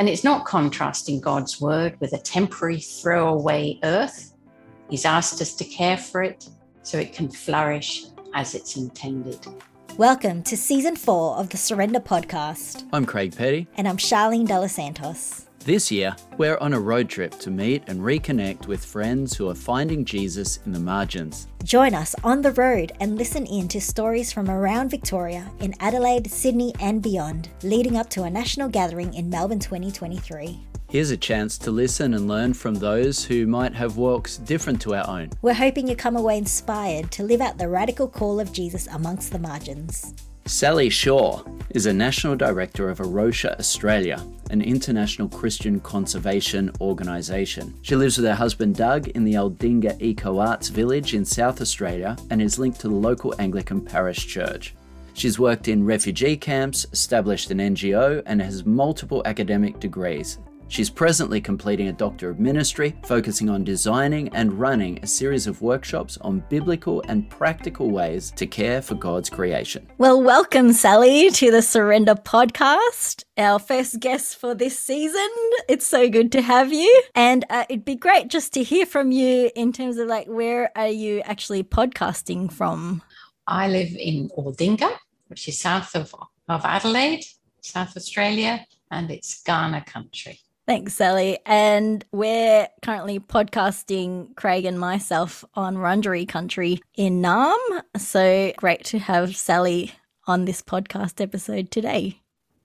And it's not contrasting God's word with a temporary throwaway earth. He's asked us to care for it so it can flourish as it's intended. Welcome to season four of the Surrender podcast. I'm Craig Petty. And I'm Charlene Della Santos. This year, we're on a road trip to meet and reconnect with friends who are finding Jesus in the margins. Join us on the road and listen in to stories from around Victoria, in Adelaide, Sydney, and beyond, leading up to a national gathering in Melbourne 2023. Here's a chance to listen and learn from those who might have walks different to our own. We're hoping you come away inspired to live out the radical call of Jesus amongst the margins. Sally Shaw is a National Director of A Rocha Australia, an international Christian conservation organisation. She lives with her husband Doug in the Aldinga Eco Arts Village in South Australia and is linked to the local Anglican parish church. She's worked in refugee camps, established an NGO, and has multiple academic degrees, She's presently completing a Doctor of Ministry, focusing on designing and running a series of workshops on biblical and practical ways to care for God's creation. Well, welcome, Sally, to the Surrender podcast, our first guest for this season. It's so good to have you. And uh, it'd be great just to hear from you in terms of like, where are you actually podcasting from? I live in Aldinga, which is south of, of Adelaide, South Australia, and it's Kaurna country. Thanks, Sally. And we're currently podcasting Craig and myself on Wurundjeri country in Naarm. So great to have Sally on this podcast episode today.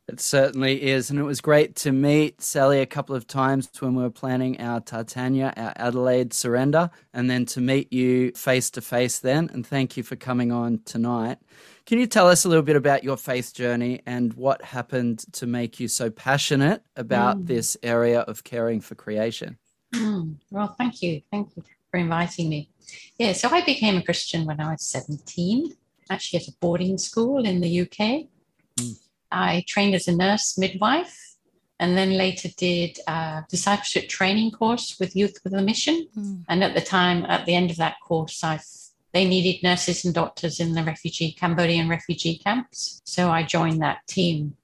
It certainly is. And it was great to meet Sally a couple of times when we were planning our Tarntanya, our Adelaide surrender, and then to meet you face to face then. And thank you for coming on tonight. Can you tell us a little bit about your faith journey and what happened to make you so passionate about mm. this area of caring for creation? Mm. Well, thank you. Thank you for inviting me. Yeah, so I became a Christian when I was 17, actually at a boarding school in the UK. Mm. I trained as a nurse midwife and then later did a discipleship training course with Youth with a Mission. Mm. And at the time, at the end of that course, I they needed nurses and doctors in the refugee Cambodian refugee camps. So I joined that team.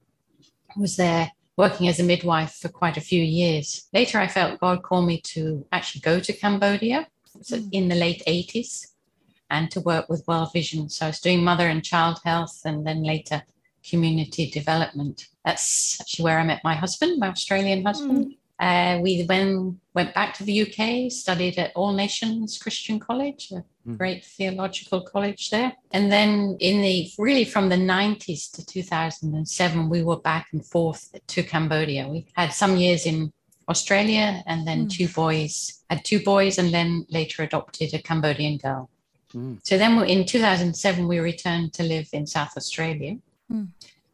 I was there working as a midwife for quite a few years. Later, I felt God called me to actually go to Cambodia mm. in the late 80s and to work with World Vision. So I was doing mother and child health and then later community development. That's actually where I met my husband, my Australian husband. Mm. Uh, we then went back to the UK, studied at All Nations Christian College, a mm. great theological college there. And then, in the really from the 90s to 2007, we were back and forth to Cambodia. We had some years in Australia and then mm. two boys, had two boys, and then later adopted a Cambodian girl. Mm. So then in 2007, we returned to live in South Australia. Hmm.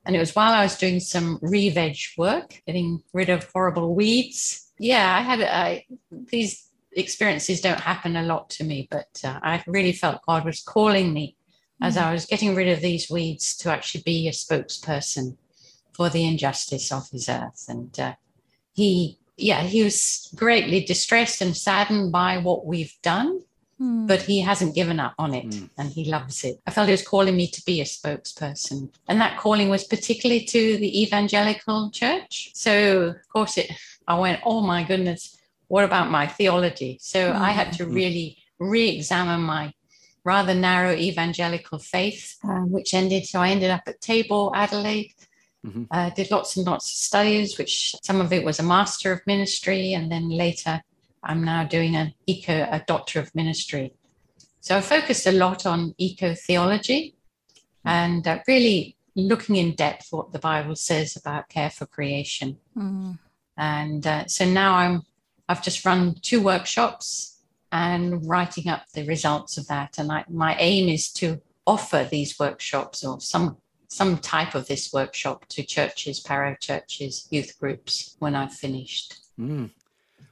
And it was while I was doing some re-veg work, getting rid of horrible weeds. Yeah, I had I, these experiences don't happen a lot to me, but uh, I really felt God was calling me as mm. I was getting rid of these weeds to actually be a spokesperson for the injustice of his earth. And uh, he, yeah, he was greatly distressed and saddened by what we've done. Hmm. But he hasn't given up on it mm. and he loves it. I felt he was calling me to be a spokesperson. And that calling was particularly to the evangelical church. So, of course, it, I went, oh my goodness, what about my theology? So mm. I had to hmm. really re examine my rather narrow evangelical faith, um, which ended. So I ended up at Tabor, Adelaide. Mm-hmm. Uh, did lots and lots of studies, which some of it was a master of ministry, and then later I'm now doing an eco, a doctor of ministry. So I focused a lot on eco theology and uh, really looking in depth what the Bible says about care for creation. Mm. And uh, so now I'm, I've just run two workshops and writing up the results of that. And I, my aim is to offer these workshops or some some type of this workshop to churches, paro churches, youth groups when I've finished. Mm.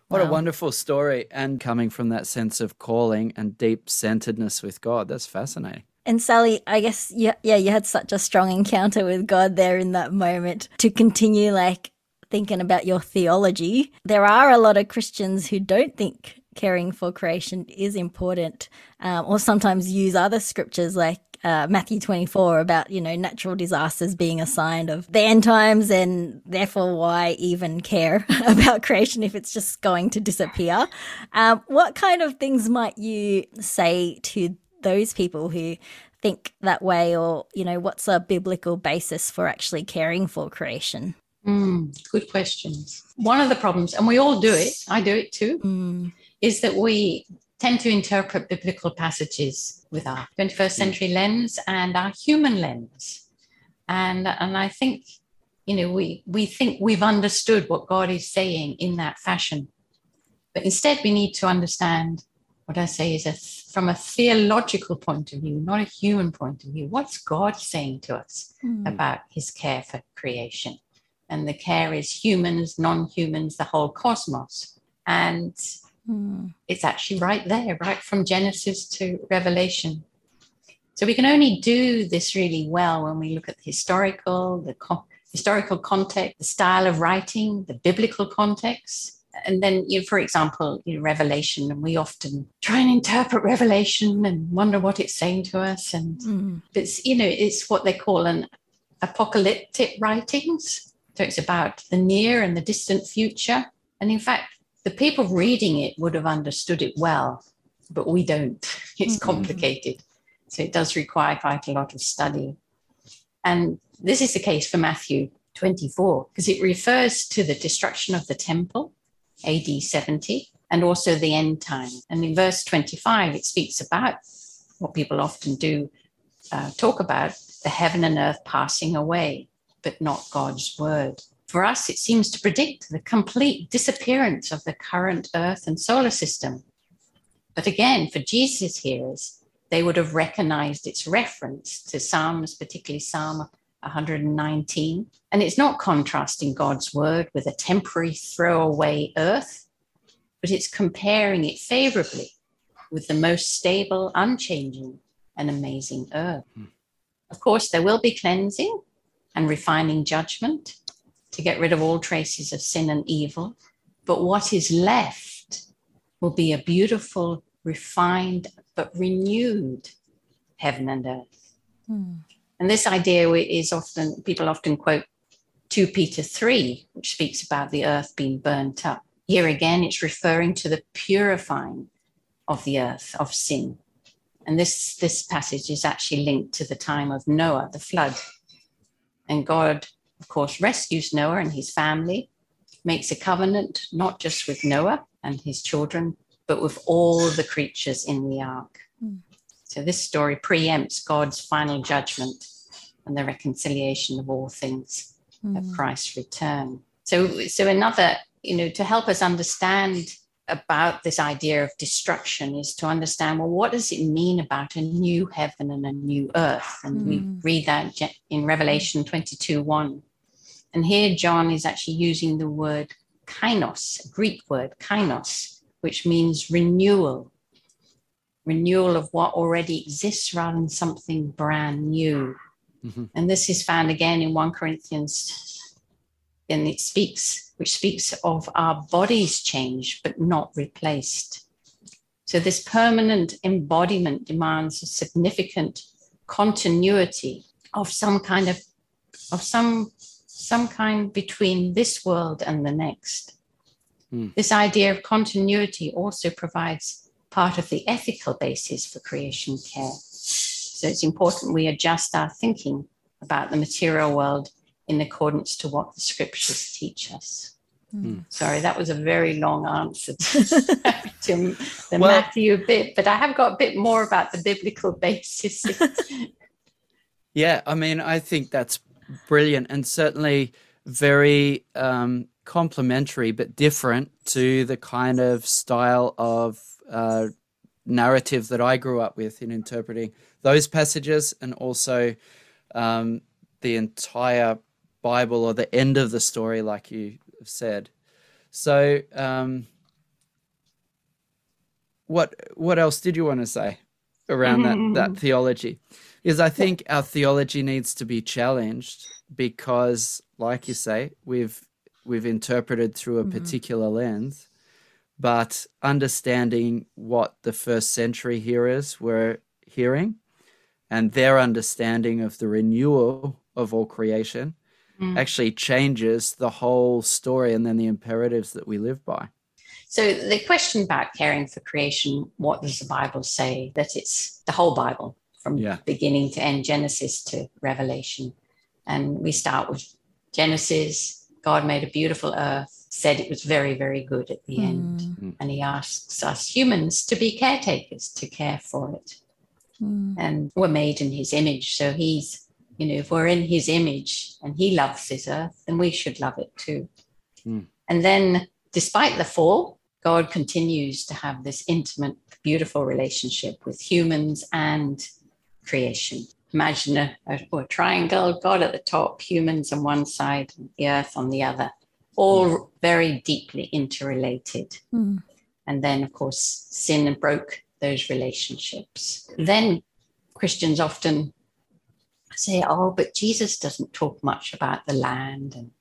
What wow. a wonderful story. And coming from that sense of calling and deep centeredness with God. That's fascinating. And Sally, I guess, yeah, yeah, you had such a strong encounter with God there in that moment to continue like thinking about your theology. There are a lot of Christians who don't think caring for creation is important, um, or sometimes use other scriptures like uh, Matthew 24 about, you know, natural disasters being a sign of the end times and therefore why even care about creation if it's just going to disappear. Um, what kind of things might you say to those people who think that way or, you know, what's a biblical basis for actually caring for creation? Mm, good questions. One of the problems, and we all do it, I do it too, mm. is that we tend to interpret biblical passages with our 21st century lens and our human lens. And, and I think, you know, we, we think we've understood what God is saying in that fashion. But instead, we need to understand what I say is a, from a theological point of view, not a human point of view. What's God saying to us mm. about his care for creation? And the care is humans, non humans, the whole cosmos. And mm. it's actually right there, right from Genesis to Revelation. So we can only do this really well when we look at the historical, the co- historical context, the style of writing, the biblical context, and then you know, for example you know, revelation and we often try and interpret revelation and wonder what it's saying to us and mm. it's you know it's what they call an apocalyptic writings so it's about the near and the distant future and in fact the people reading it would have understood it well but we don't it's mm-hmm. complicated so it does require quite a lot of study and this is the case for matthew 24 because it refers to the destruction of the temple AD 70, and also the end time. And in verse 25, it speaks about what people often do uh, talk about the heaven and earth passing away, but not God's word. For us, it seems to predict the complete disappearance of the current earth and solar system. But again, for Jesus' hearers, they would have recognized its reference to Psalms, particularly Psalm 119. And it's not contrasting God's word with a temporary throwaway earth, but it's comparing it favorably with the most stable, unchanging, and amazing earth. Mm. Of course, there will be cleansing and refining judgment to get rid of all traces of sin and evil. But what is left will be a beautiful, refined, but renewed heaven and earth. Mm. And this idea is often, people often quote 2 Peter 3, which speaks about the earth being burnt up. Here again, it's referring to the purifying of the earth of sin. And this, this passage is actually linked to the time of Noah, the flood. And God, of course, rescues Noah and his family, makes a covenant not just with Noah and his children, but with all the creatures in the ark. Mm. So this story preempts God's final judgment and the reconciliation of all things mm. at Christ's return. So, so another, you know, to help us understand about this idea of destruction is to understand well what does it mean about a new heaven and a new earth and mm. we read that in revelation 22 1 and here john is actually using the word kainos a greek word kainos which means renewal renewal of what already exists rather than something brand new. Mm-hmm. And this is found again in 1 Corinthians, and it speaks, which speaks of our bodies changed but not replaced. So this permanent embodiment demands a significant continuity of some kind of of some some kind between this world and the next. Mm. This idea of continuity also provides part of the ethical basis for creation care. So it's important we adjust our thinking about the material world in accordance to what the scriptures teach us. Mm. Sorry, that was a very long answer to, to the well, Matthew bit, but I have got a bit more about the biblical basis. yeah, I mean, I think that's brilliant and certainly very um, complementary, but different to the kind of style of uh, narrative that I grew up with in interpreting those passages and also um, the entire Bible or the end of the story, like you said. So, um, what what else did you want to say around that that theology? Is I think our theology needs to be challenged because, like you say, we've we've interpreted through a mm-hmm. particular lens, but understanding what the first century hearers were hearing and their understanding of the renewal of all creation mm. actually changes the whole story and then the imperatives that we live by. So, the question about caring for creation, what does the Bible say? That it's the whole Bible from yeah. beginning to end, Genesis to Revelation. And we start with Genesis. God made a beautiful earth, said it was very, very good at the mm. end. Mm. And he asks us humans to be caretakers, to care for it. Mm. And we're made in his image. So he's, you know, if we're in his image and he loves his earth, then we should love it too. Mm. And then, despite the fall, God continues to have this intimate, beautiful relationship with humans and creation. Imagine a, a, a triangle, God at the top, humans on one side, the earth on the other, all very deeply interrelated. Mm. And then, of course, sin broke those relationships. Then Christians often say, oh, but Jesus doesn't talk much about the land. And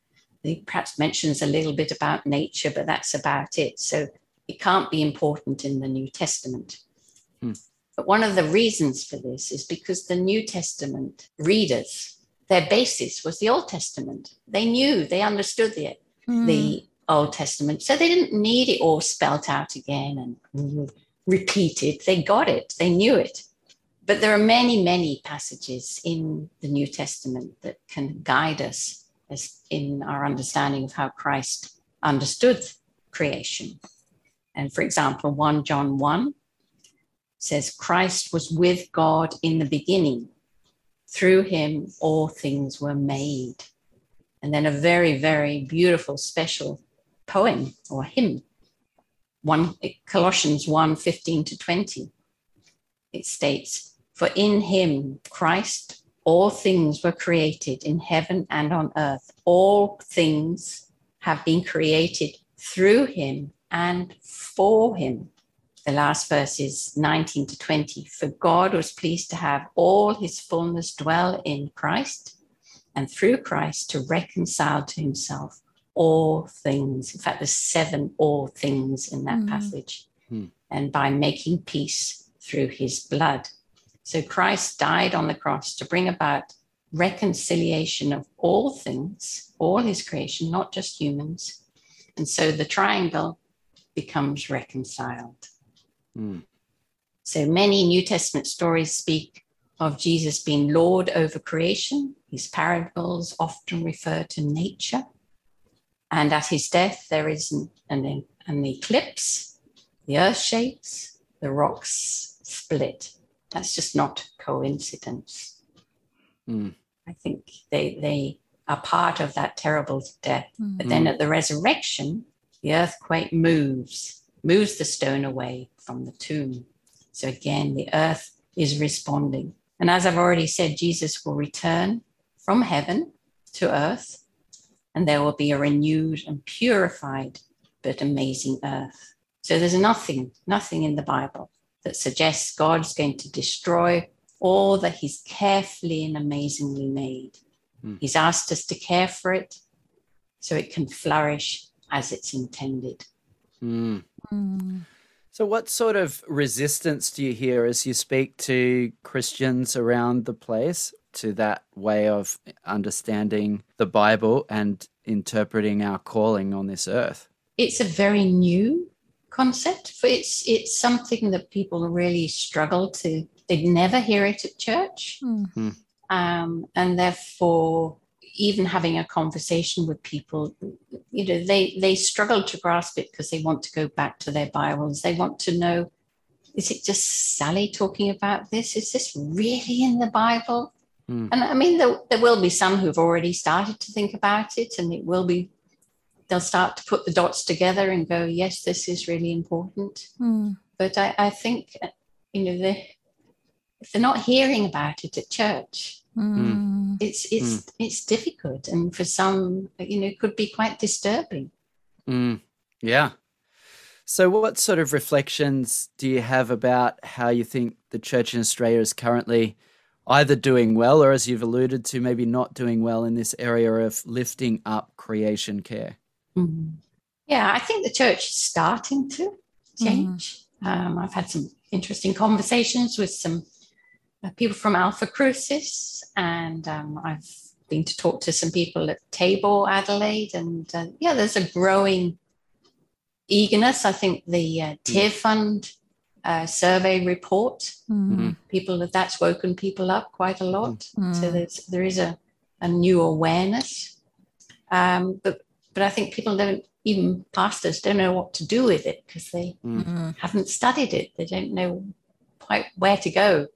he perhaps mentions a little bit about nature, but that's about it. So it can't be important in the New Testament. Hmm. But one of the reasons for this is because the New Testament readers, their basis was the Old Testament. They knew, they understood the, mm. the Old Testament. So they didn't need it all spelt out again and repeated. They got it, they knew it. But there are many, many passages in the New Testament that can guide us as in our understanding of how Christ understood creation. And for example, 1 John 1 says, Christ was with God in the beginning. Through him, all things were made. And then a very, very beautiful, special poem or hymn, one, Colossians 1 15 to 20. It states, For in him, Christ, all things were created in heaven and on earth. All things have been created through him and for him the last verse is 19 to 20. For God was pleased to have all his fullness dwell in Christ, and through Christ to reconcile to himself all things. In fact, there's seven all things in that mm. passage. Mm. And by making peace through his blood. So Christ died on the cross to bring about reconciliation of all things, all his creation, not just humans. And so the triangle becomes reconciled. Mm. So many New Testament stories speak of Jesus being Lord over creation. His parables often refer to nature. And at his death, there is an, an, an eclipse, the earth shakes, the rocks split. That's just not coincidence. Mm. I think they, they are part of that terrible death. Mm. But then at the resurrection, the earthquake moves, moves the stone away, from the tomb. So again, the earth is responding. And as I've already said, Jesus will return from heaven to earth, and there will be a renewed and purified but amazing earth. So there's nothing, nothing in the Bible that suggests God's going to destroy all that He's carefully and amazingly made. Mm. He's asked us to care for it so it can flourish as it's intended. Mm. Mm. So, what sort of resistance do you hear as you speak to Christians around the place to that way of understanding the Bible and interpreting our calling on this earth? It's a very new concept. For it's it's something that people really struggle to. They'd never hear it at church, mm-hmm. um, and therefore even having a conversation with people, you know, they they struggle to grasp it because they want to go back to their Bibles. They want to know, is it just Sally talking about this? Is this really in the Bible? Mm. And I mean, there, there will be some who've already started to think about it, and it will be, they'll start to put the dots together and go, yes, this is really important. Mm. But I, I think, you know, they, if they're not hearing about it at church, Mm. It's it's mm. it's difficult, and for some, you know, it could be quite disturbing. Mm. Yeah. So, what sort of reflections do you have about how you think the church in Australia is currently either doing well, or as you've alluded to, maybe not doing well in this area of lifting up creation care? Mm-hmm. Yeah, I think the church is starting to change. Mm. Um, I've had some interesting conversations with some uh, people from Alpha Crucis, and um, I've been to talk to some people at Tabor, Adelaide, and uh, yeah, there's a growing eagerness. I think the uh, Tearfund uh, survey report, Mm-hmm. people that's woken people up quite a lot. Mm. So there's there is a, a new awareness, um, but but I think people don't even pastors don't know what to do with it because they Mm. haven't studied it. They don't know quite where to go.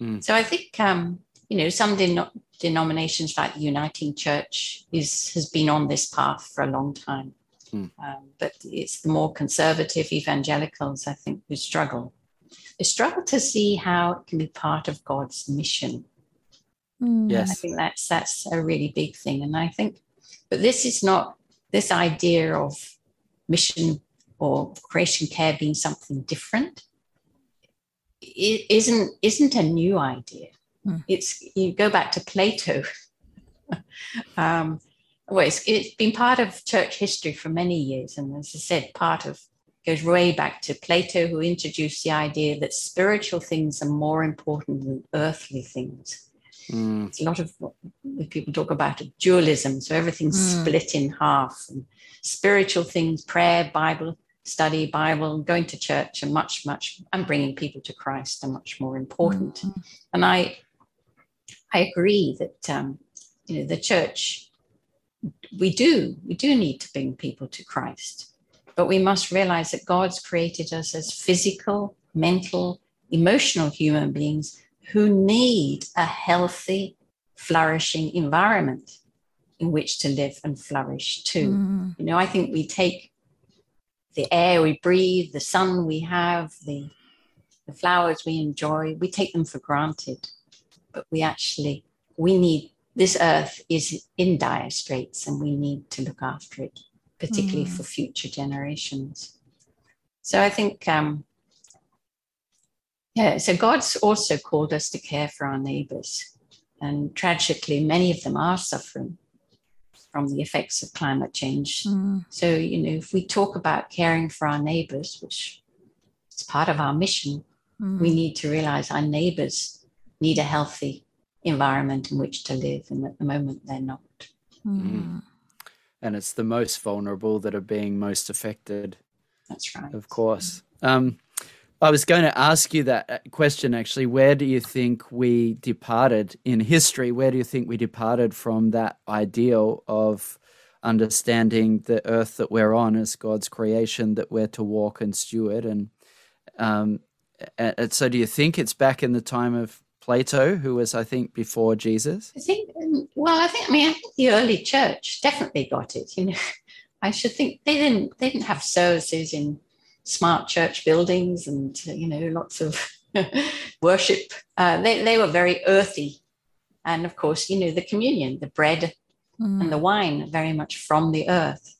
Mm. So I think um, you know some deno- denominations like the Uniting Church is has been on this path for a long time, Mm. um, but it's the more conservative evangelicals I think who struggle. They struggle to see how it can be part of God's mission. Mm. Yes. I think that's that's a really big thing, and I think, but this is not this idea of mission or creation care being something different. It isn't isn't a new idea. Hmm. It's you go back to Plato. um, well, it's, it's been part of church history for many years, and as I said, part of goes way back to Plato, who introduced the idea that spiritual things are more important than earthly things Mm. it's a lot of what people talk about it, dualism. So everything's Mm. split in half. And spiritual things, prayer, Bible study, Bible, going to church, and much, much, and bringing people to Christ are much more important. Mm. And I, I agree that um, you know the church, we do, we do need to bring people to Christ, but we must realize that God's created us as physical, mental, emotional human beings who need a healthy, flourishing environment in which to live and flourish too. Mm. You know, I think we take the air we breathe, the sun we have, the, the flowers we enjoy, we take them for granted. But we actually, we need, this earth is in dire straits and we need to look after it, particularly Mm. for future generations. So I think, um, yeah, so God's also called us to care for our neighbors. And tragically, many of them are suffering from the effects of climate change. Mm. So, you know, if we talk about caring for our neighbors, which is part of our mission, Mm. we need to realize our neighbors need a healthy environment in which to live. And at the moment, they're not. Mm. And it's the most vulnerable that are being most affected. That's right. Of course. Um, I was going to ask you that uh, question actually. Where do you think we departed in history? Where do you think we departed from that ideal of understanding the earth that we're on as God's creation that we're to walk and steward? And, um, and so, do you think it's back in the time of Plato, who was, I think, before Jesus? I think, um, well, I think, I mean, I think the early church definitely got it. You know, I should think they didn't, they didn't have services in smart church buildings and, you know, lots of worship. Uh, they, they were very earthy. And of course, you know, the communion, the bread Mm. and the wine, very much from the earth.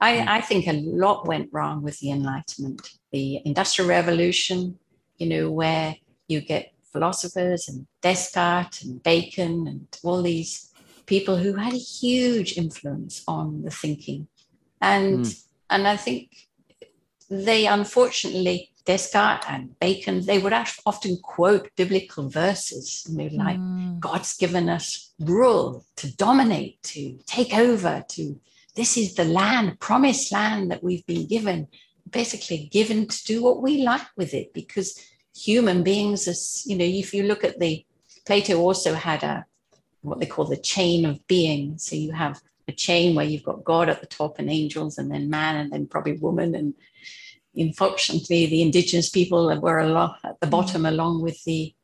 I, Mm. I think a lot went wrong with the Enlightenment, the Industrial Revolution, you know, where you get philosophers and Descartes and Bacon and all these people who had a huge influence on the thinking. And and I think they unfortunately Descartes and Bacon, they would often quote biblical verses, you know, like Mm. God's given us rule to dominate, to take over, to this is the land, promised land that we've been given, basically given to do what we like with it because human beings is, you know, if you look at the Plato also had a what they call the chain of being. So you have a chain where you've got God at the top and angels and then man and then probably woman and unfortunately the indigenous people were a lot at the bottom along with the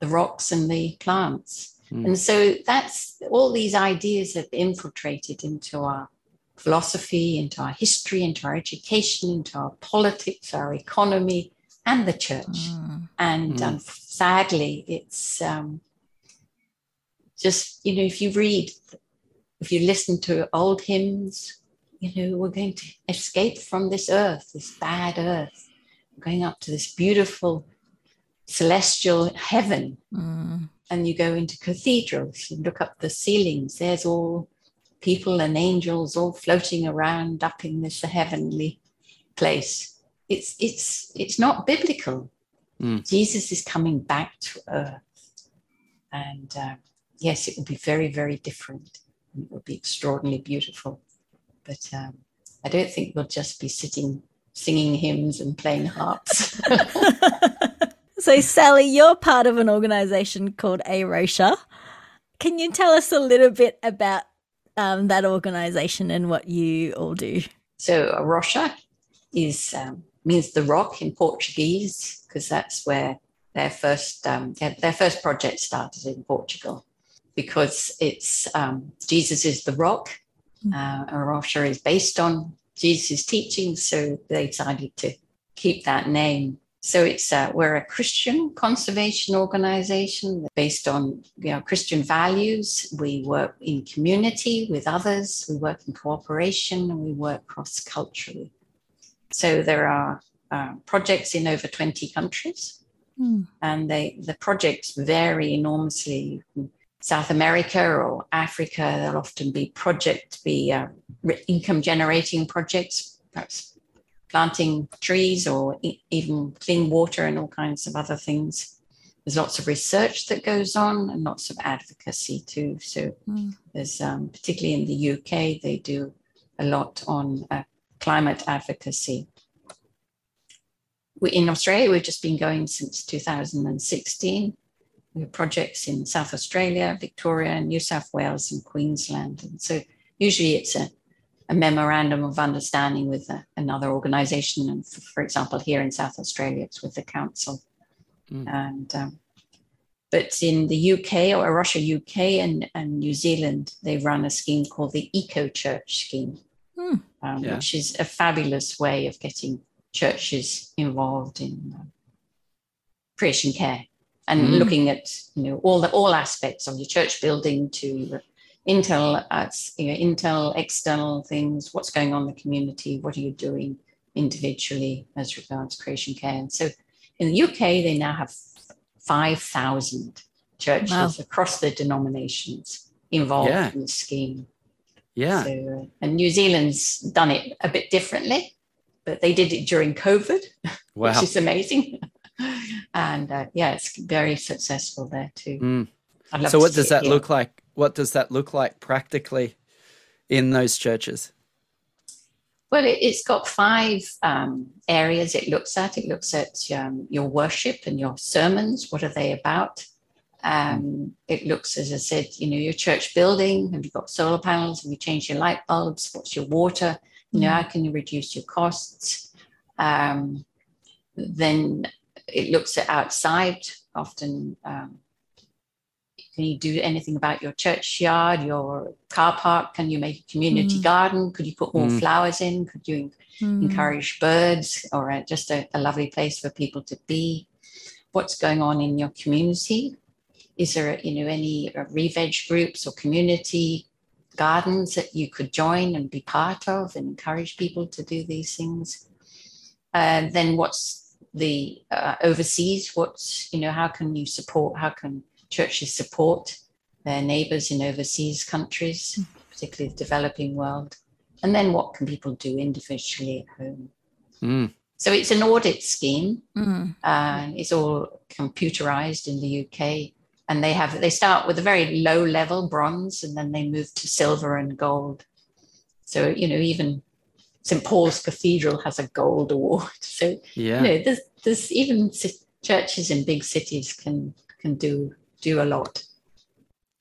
the rocks and the plants Mm. and so that's all these ideas have infiltrated into our philosophy into our history into our education into our politics our economy and the church Mm. and Mm. um, sadly it's um, just you know if you read if you listen to old hymns you know we're going to escape from this earth this bad earth we're going up to this beautiful celestial heaven Mm. and you go into cathedrals you look up the ceilings there's all people and angels all floating around up in this heavenly place it's it's it's not biblical Mm. jesus is coming back to earth And uh, yes, it will be very, very different. It would be extraordinarily beautiful. But um, I don't think we'll just be sitting singing hymns and playing harps. so, Sally, you're part of an organization called A Rocha. Can you tell us a little bit about um, that organization and what you all do? So, A Rocha is um, means the rock in Portuguese because that's where their first um, their first project started in Portugal because it's um, Jesus is the rock. Hmm. Uh, A Rocha is based on Jesus' teachings, so they decided to keep that name. So it's uh, we're a Christian conservation organization based on you know Christian values. We work in community with others. We work in cooperation, and we work cross culturally. So there are uh, projects in over twenty countries, mm. and they the projects vary enormously. South America or Africa, there'll often be project be uh, income generating projects, perhaps planting trees or e- even clean water and all kinds of other things. There's lots of research that goes on and lots of advocacy too. So mm. there's um, particularly in the UK, they do a lot on uh, climate advocacy. We, in Australia, we've just been going since 2016. We have projects in South Australia, Victoria, New South Wales, and Queensland. And so usually it's a a memorandum of understanding with a, another organization. And for, for, example, here in South Australia, it's with the council. Mm. And um, but in the UK A Rocha, UK and, and New Zealand, they run a scheme called the Eco Church Scheme, mm. um, yeah. which is a fabulous way of getting churches involved in uh, creation care and mm. looking at you know all the all aspects of your church building to Intel, uh, you know, Intel external things, what's going on in the community, what are you doing individually as regards creation care. And so in the UK, they now have 5,000 churches wow. across the denominations involved yeah. in the scheme. Yeah. So, uh, and New Zealand's done it a bit differently, but they did it during COVID, wow. which is amazing. And uh, yeah, it's very successful there too. Mm. So, what does that look like what does that look like practically in those churches? Well, it, has got five um, areas it looks at. It looks at um, your worship and your sermons. What are they about? Um, it looks, as I said, you know, your church building. Have you got solar panels? Have you changed your light bulbs? What's your water? You know, mm. how can you reduce your costs? Um, then it looks at outside, often um, can you do anything about your churchyard, your car park? Can you make a community mm. garden? Could you put more mm. flowers in? Could you mm. encourage birds or a, just a, a, lovely place for people to be? What's going on in your community? Is there, you know, any uh, re-veg groups or community gardens that you could join and be part of and encourage people to do these things? And then what's the uh, overseas? What's, you know, how can you support? How can churches support their neighbors in overseas countries, mm. particularly the developing world? And then what can people do individually at home? Mm. So it's an audit scheme. Mm. Uh, it's all computerized in the UK. And they have they start with a very low level bronze and then they move to silver and gold. So, you know, even St. Paul's Cathedral has a gold award. So, yeah. you know, there's, there's even churches in big cities can can do do a lot.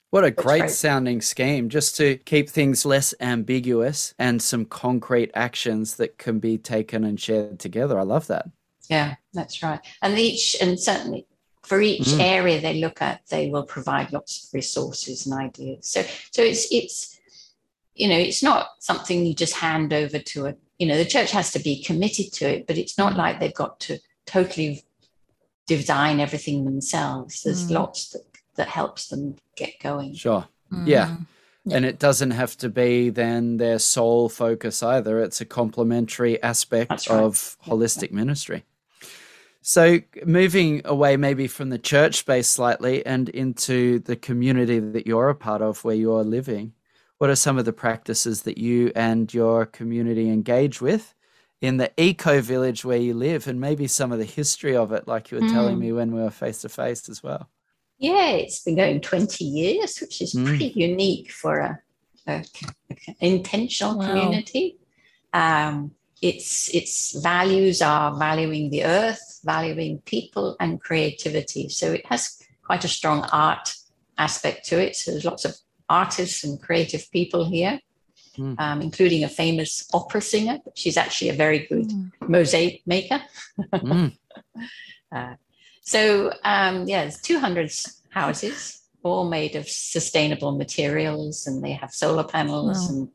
What a great sounding scheme just to keep things less ambiguous and some concrete actions that can be taken and shared together. I love that. Yeah, that's right. And each, and certainly for each mm. area they look at, they will provide lots of resources and ideas. So, so it's, it's, you know, it's not something you just hand over to a, you know, the church has to be committed to it, but it's not like they've got to totally design everything themselves. There's mm. lots that that helps them get going. Sure. Mm. Yeah. yeah. And it doesn't have to be then their sole focus either. It's a complementary aspect right. of holistic yeah. ministry. So, moving away maybe from the church space slightly and into the community that you're a part of where you're living, what are some of the practices that you and your community engage with in the eco village where you live and maybe some of the history of it, like you were mm. telling me when we were face to face as well? Yeah, it's been going 20 years, which is Mm. pretty unique for a, a, a intentional Wow. community. Um, its its values are valuing the earth, valuing people, and creativity. So it has quite a strong art aspect to it. So there's lots of artists and creative people here, Mm. um, including a famous opera singer. She's actually a very good Mm. mosaic maker. Mm. So um, yeah, there's 200 houses, all made of sustainable materials, and they have solar panels Wow. and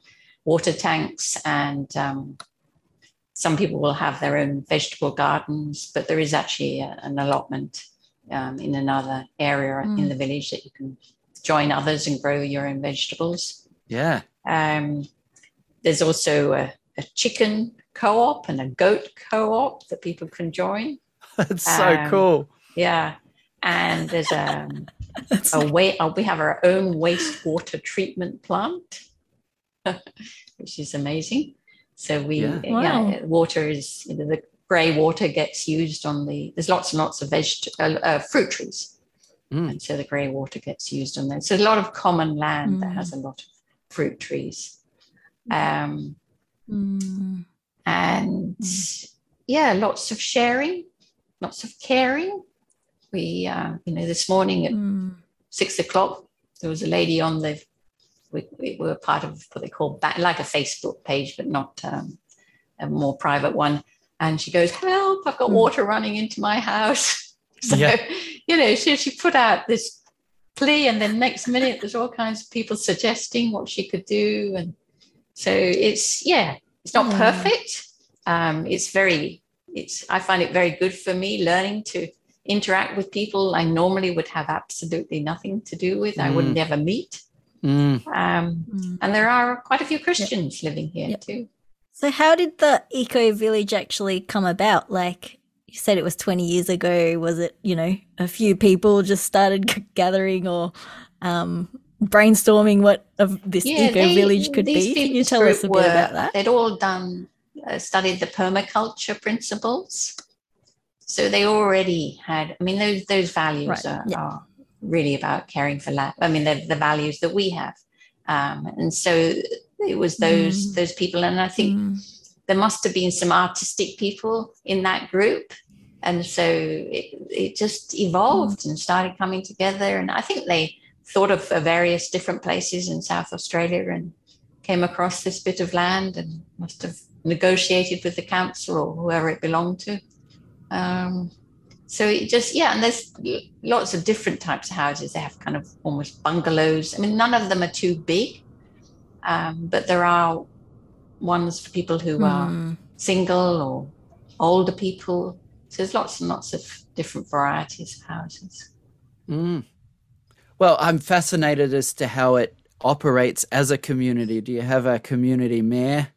water tanks, and um, some people will have their own vegetable gardens. But there is actually a, an allotment um, in another area in Mm. the village that you can join others and grow your own vegetables. Yeah. Um, there's also a, a chicken co-op and a goat co-op that people can join. That's so Um, cool. Yeah. And there's um, That's a way, uh, we have our own wastewater treatment plant, which is amazing. So we, Yeah. yeah, Wow. water is, you know, the grey water gets used on the, there's lots and lots of veg, uh, uh, fruit trees. Mm. And so the grey water gets used on there. So a lot of common land that Mm. has a lot of fruit trees. Um, Mm. and yeah, lots of sharing, lots of caring. We, uh, you know, this morning at Mm. six o'clock, there was a lady on the, we, we were part of what they call back, like a Facebook page, but not um, a more private one. And she goes, Help, I've got Mm. water running into my house. so, Yeah. You know, she, she put out this plea, and then next minute, there's all kinds of people suggesting what she could do. And so it's, yeah, it's not Yeah. perfect. Um, it's very, it's, I find it very good for me learning to interact with people I normally would have absolutely nothing to do with. I would never meet. Mm. Um, Mm. and there are quite a few Christians living here Yep. too. So, how did the eco village actually come about? Like you said, it was 20 years ago. Was it, you know, a few people just started gathering or um, brainstorming what of this eco they- village could be? Can you tell us a group bit about that? They'd all done, uh, studied the permaculture principles. So they already had, I mean, those, those values Right, are, yeah. are really about caring for land. I mean, they're the values that we have. Um, and so it was those, Mm. those people. And I think Mm. There must have been some artistic people in that group. And so it, it just evolved and started coming together. And I think they thought of various different places in South Australia and came across this bit of land and must have negotiated with the council or whoever it belonged to. Um, so it just, yeah, and there's lots of different types of houses. They have kind of almost bungalows. I mean, none of them are too big, um, but there are ones for people who are Mm. single or older people. So there's lots and lots of different varieties of houses. Mm. Well, I'm fascinated as to how it operates as a community. Do you have a community mayor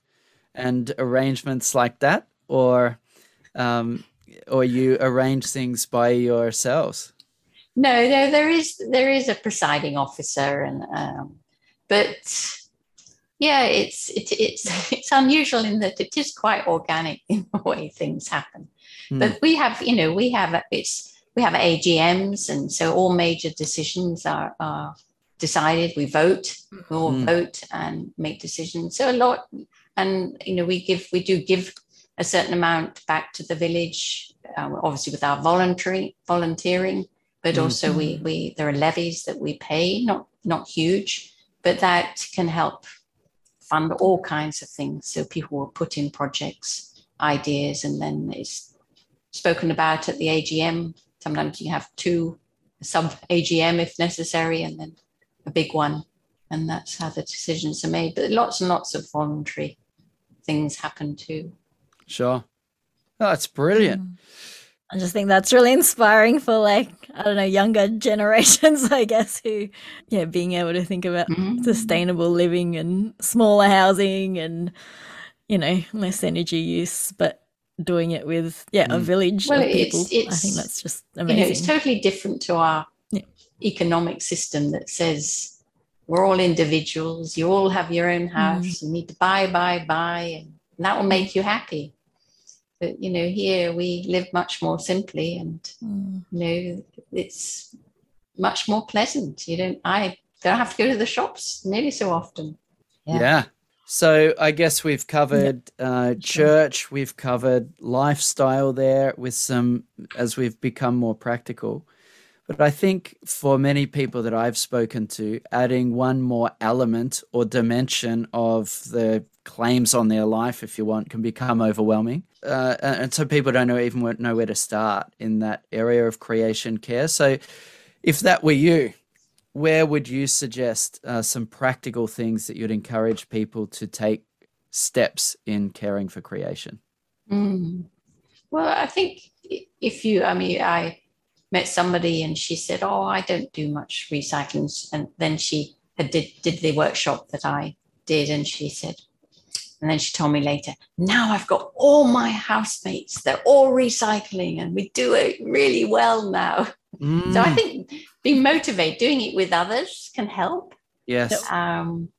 and arrangements like that, or um, or you arrange things by yourselves? No, there there is there is a presiding officer, and um, but yeah, it's it, it's it's unusual in that it is quite organic in the way things happen. Hmm. But we have, you know, we have it's we have AGMs, and so all major decisions are are decided. We vote, we all Hmm. vote and make decisions. So a lot, and you know, we give we do give a certain amount back to the village, um, obviously with our voluntary volunteering, but Mm. also we we there are levies that we pay, not not huge, but that can help fund all kinds of things. So people will put in projects, ideas, and then it's spoken about at the AGM. Sometimes you have two sub AGM if necessary, and then a big one, and that's how the decisions are made. But lots and lots of voluntary things happen too. Sure. Oh, that's brilliant. Mm. I just think that's really inspiring for like I don't know younger generations, I guess, who yeah, being able to think about Mhm. sustainable living and smaller housing and you know less energy use, but doing it with yeah a Mm. village Well, of it's- people. I think that's just you know, it's totally different to our Yeah. economic system that says we're all individuals, you all have your own house, you need to buy, buy, buy, and that will make you happy. But you know, here we live much more simply, and Mm. you know, it's much more pleasant. You don't, I don't have to go to the shops nearly so often. Yeah. yeah. So I guess we've covered uh, church, we've covered lifestyle there with some as we've become more practical. But I think for many people that I've spoken to, adding one more element or dimension of the claims on their life, if you want, can become overwhelming. Uh, and so people don't know, even know where to start in that area of creation care. So if that were you, where would you suggest uh, some practical things that you'd encourage people to take steps in caring for creation? Mm. Well, I think if you, I mean, I met somebody and she said, "Oh, I don't do much recycling," and then she had did did the workshop that I did, and she said, and then she told me later, now I've got all my housemates, they're all recycling and we do it really well now. Mm. So I think being motivated, doing it with others can help. Yes. Um,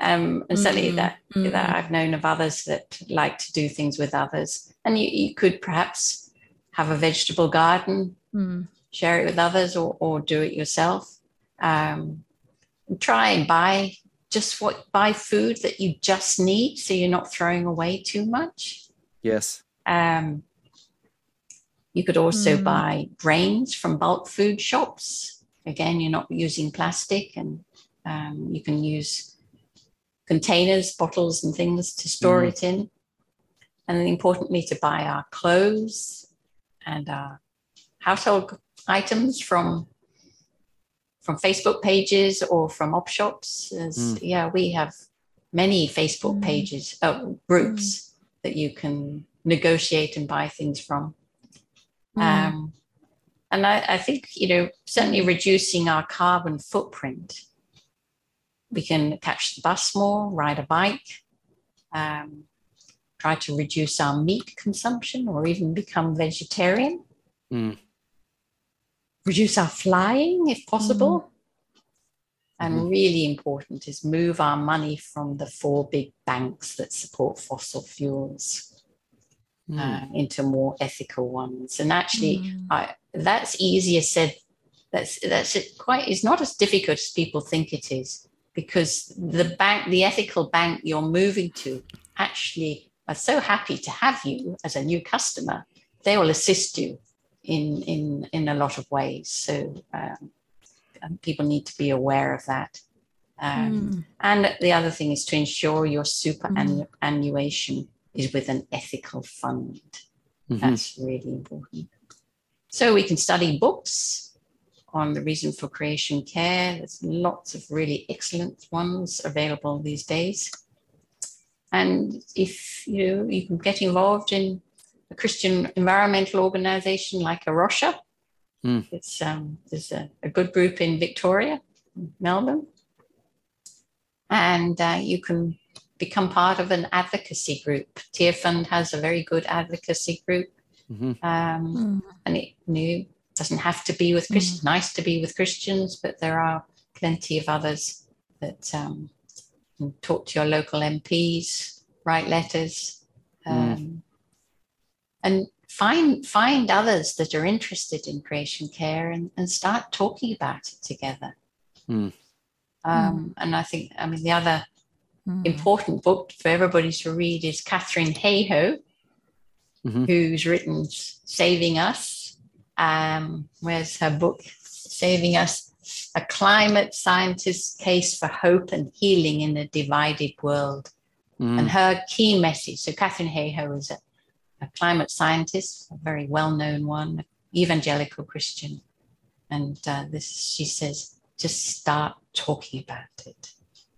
um, and certainly mm. that, mm. that I've known of others that like to do things with others. And you, you could perhaps have a vegetable garden, mm. Share it with others or, or do it yourself. Um, try and buy just what buy food that you just need so you're not throwing away too much. Yes. Um, you could also mm. buy grains from bulk food shops. Again, you're not using plastic, and um, you can use containers, bottles, and things to store mm. it in. And then, importantly, to buy our clothes and our household items from from Facebook pages or from op shops. Mm. Yeah, we have many Facebook mm. pages, uh, groups mm. that you can negotiate and buy things from. Mm. Um, and I, I, think, you know, certainly reducing our carbon footprint. We can catch the bus more, ride a bike, um, try to reduce our meat consumption or even become vegetarian. Reduce our flying if possible. Mm. And mm-hmm. really important is move our money from the four big banks that support fossil fuels mm. uh, into more ethical ones. And actually, mm. I, that's easier said. That's that's it quite. It's not as difficult as people think it is because the bank, the ethical bank you're moving to, actually are so happy to have you as a new customer. They will assist you in in in a lot of ways. So um, people need to be aware of that. Um, mm. And the other thing is to ensure your superannuation mm is with an ethical fund. Mm-hmm. That's really important. So we can study books on the reason for creation care. There's lots of really excellent ones available these days. And if you know, you can get involved in a Christian environmental organization like A Rocha, mm. it's um, there's a, a, good group in Victoria, Melbourne, and uh, you can become part of an advocacy group. Tearfund has a very good advocacy group. Mm-hmm. Um, mm. And it you doesn't have to be with Christians, mm. nice to be with Christians, but there are plenty of others that um, talk to your local MPs, write letters, mm. um, mm. And find find others that are interested in creation care and, and start talking about it together. Mm. Um, mm. and I think, I mean, the other mm. important book for everybody to read is Katharine Hayhoe, mm-hmm. who's written Saving Us. Um, where's her book? Saving Us A Climate Scientist's Case for Hope and Healing in a Divided World. Mm. And her key message so, Katharine Hayhoe is a, a climate scientist, a very well known one, evangelical Christian. And uh, this, she says, just start talking about it.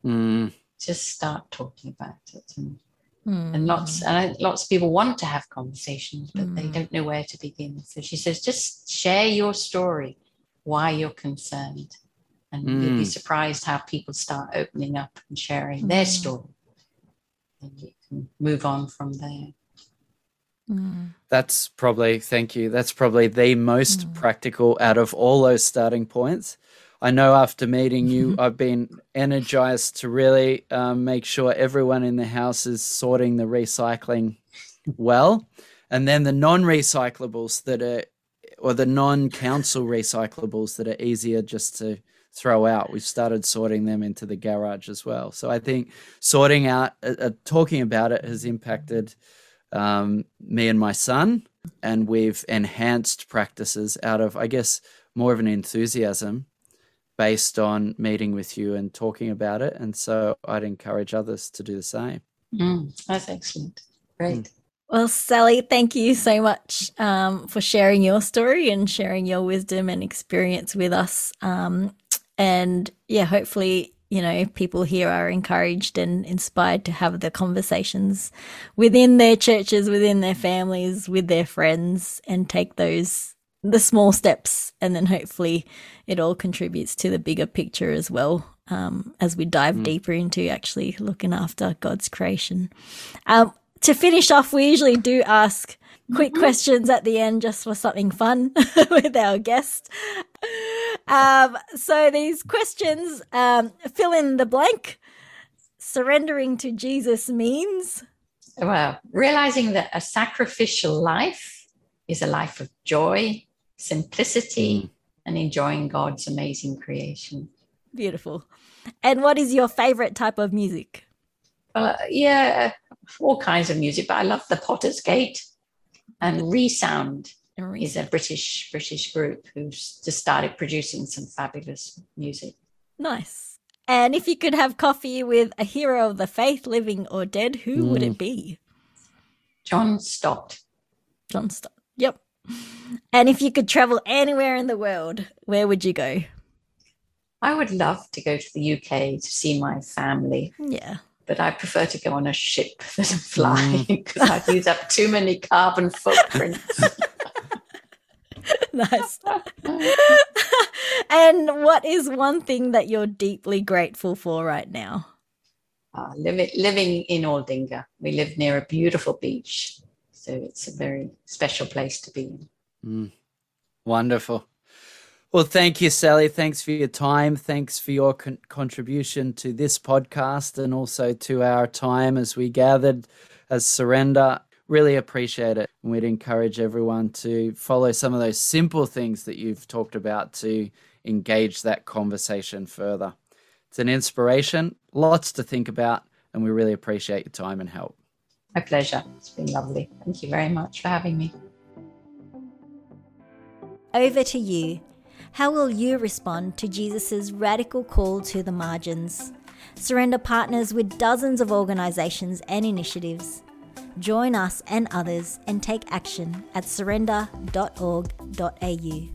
Mm just start talking about it and, mm. and lots and lots of people want to have conversations but mm. they hmm. don't know where to begin so she says just share your story why you're concerned and mm. you'll be hmm. surprised how people start opening up and sharing their hmm. story and you can move on from there that's probably thank you that's probably the most practical out of all those starting points I know after meeting you, I've been energized to really um, make sure everyone in the house is sorting the recycling well. And then the non recyclables that are or the non-council recyclables that are easier just to throw out. We've started sorting them into the garage as well. So I think sorting out, uh, uh, talking about it has impacted um, me and my son, and we've enhanced practices out of, I guess, more of an enthusiasm based on meeting with you and talking about it. And so I'd encourage others to do the same. Mm, that's excellent. Great. Mm. Well, Sally, thank you so much um, for sharing your story and sharing your wisdom and experience with us. Um, and yeah, hopefully, you know, people here are encouraged and inspired to have the conversations within their churches, within their families, with their friends, and take those the small steps, and then hopefully it all contributes to the bigger picture as well. Um, as we dive mm. deeper into actually looking after God's creation. Um, to finish off, we usually do ask quick mm-hmm. questions at the end just for something fun with our guest. Um, so these questions um, fill in the blank. Surrendering to Jesus means? Well, realizing that a sacrificial life is a life of joy, simplicity, and enjoying God's amazing creation. Beautiful. And what is your favorite type of music? Well, uh, yeah, all kinds of music, but I love the Porter's Gate and Resound is a British British group who's just started producing some fabulous music. Nice. And if you could have coffee with a hero of the faith, living or dead, who mm. would it mm. be? John Stott. John Stott. Yep. And if you could travel anywhere in the world, where would you go? I would love to go to the UK to see my family. Yeah but I prefer to go on a ship than fly because mm. I'd use up too many carbon footprints. nice. and what is one thing that you're deeply grateful for right now? Uh, living, living in Aldinga. We live near a beautiful beach. So it's a very special place to be in. Mm. Wonderful. Well, thank you, Sally. Thanks for your time. Thanks for your con- contribution to this podcast and also to our time as we gathered as Surrender. Really appreciate it. And we'd encourage everyone to follow some of those simple things that you've talked about to engage that conversation further. It's an inspiration, lots to think about, and we really appreciate your time and help. My pleasure. It's been lovely. Thank you very much for having me. Over to you. How will you respond to Jesus' radical call to the margins? Surrender partners with dozens of organisations and initiatives. Join us and others and take action at surrender.org.au.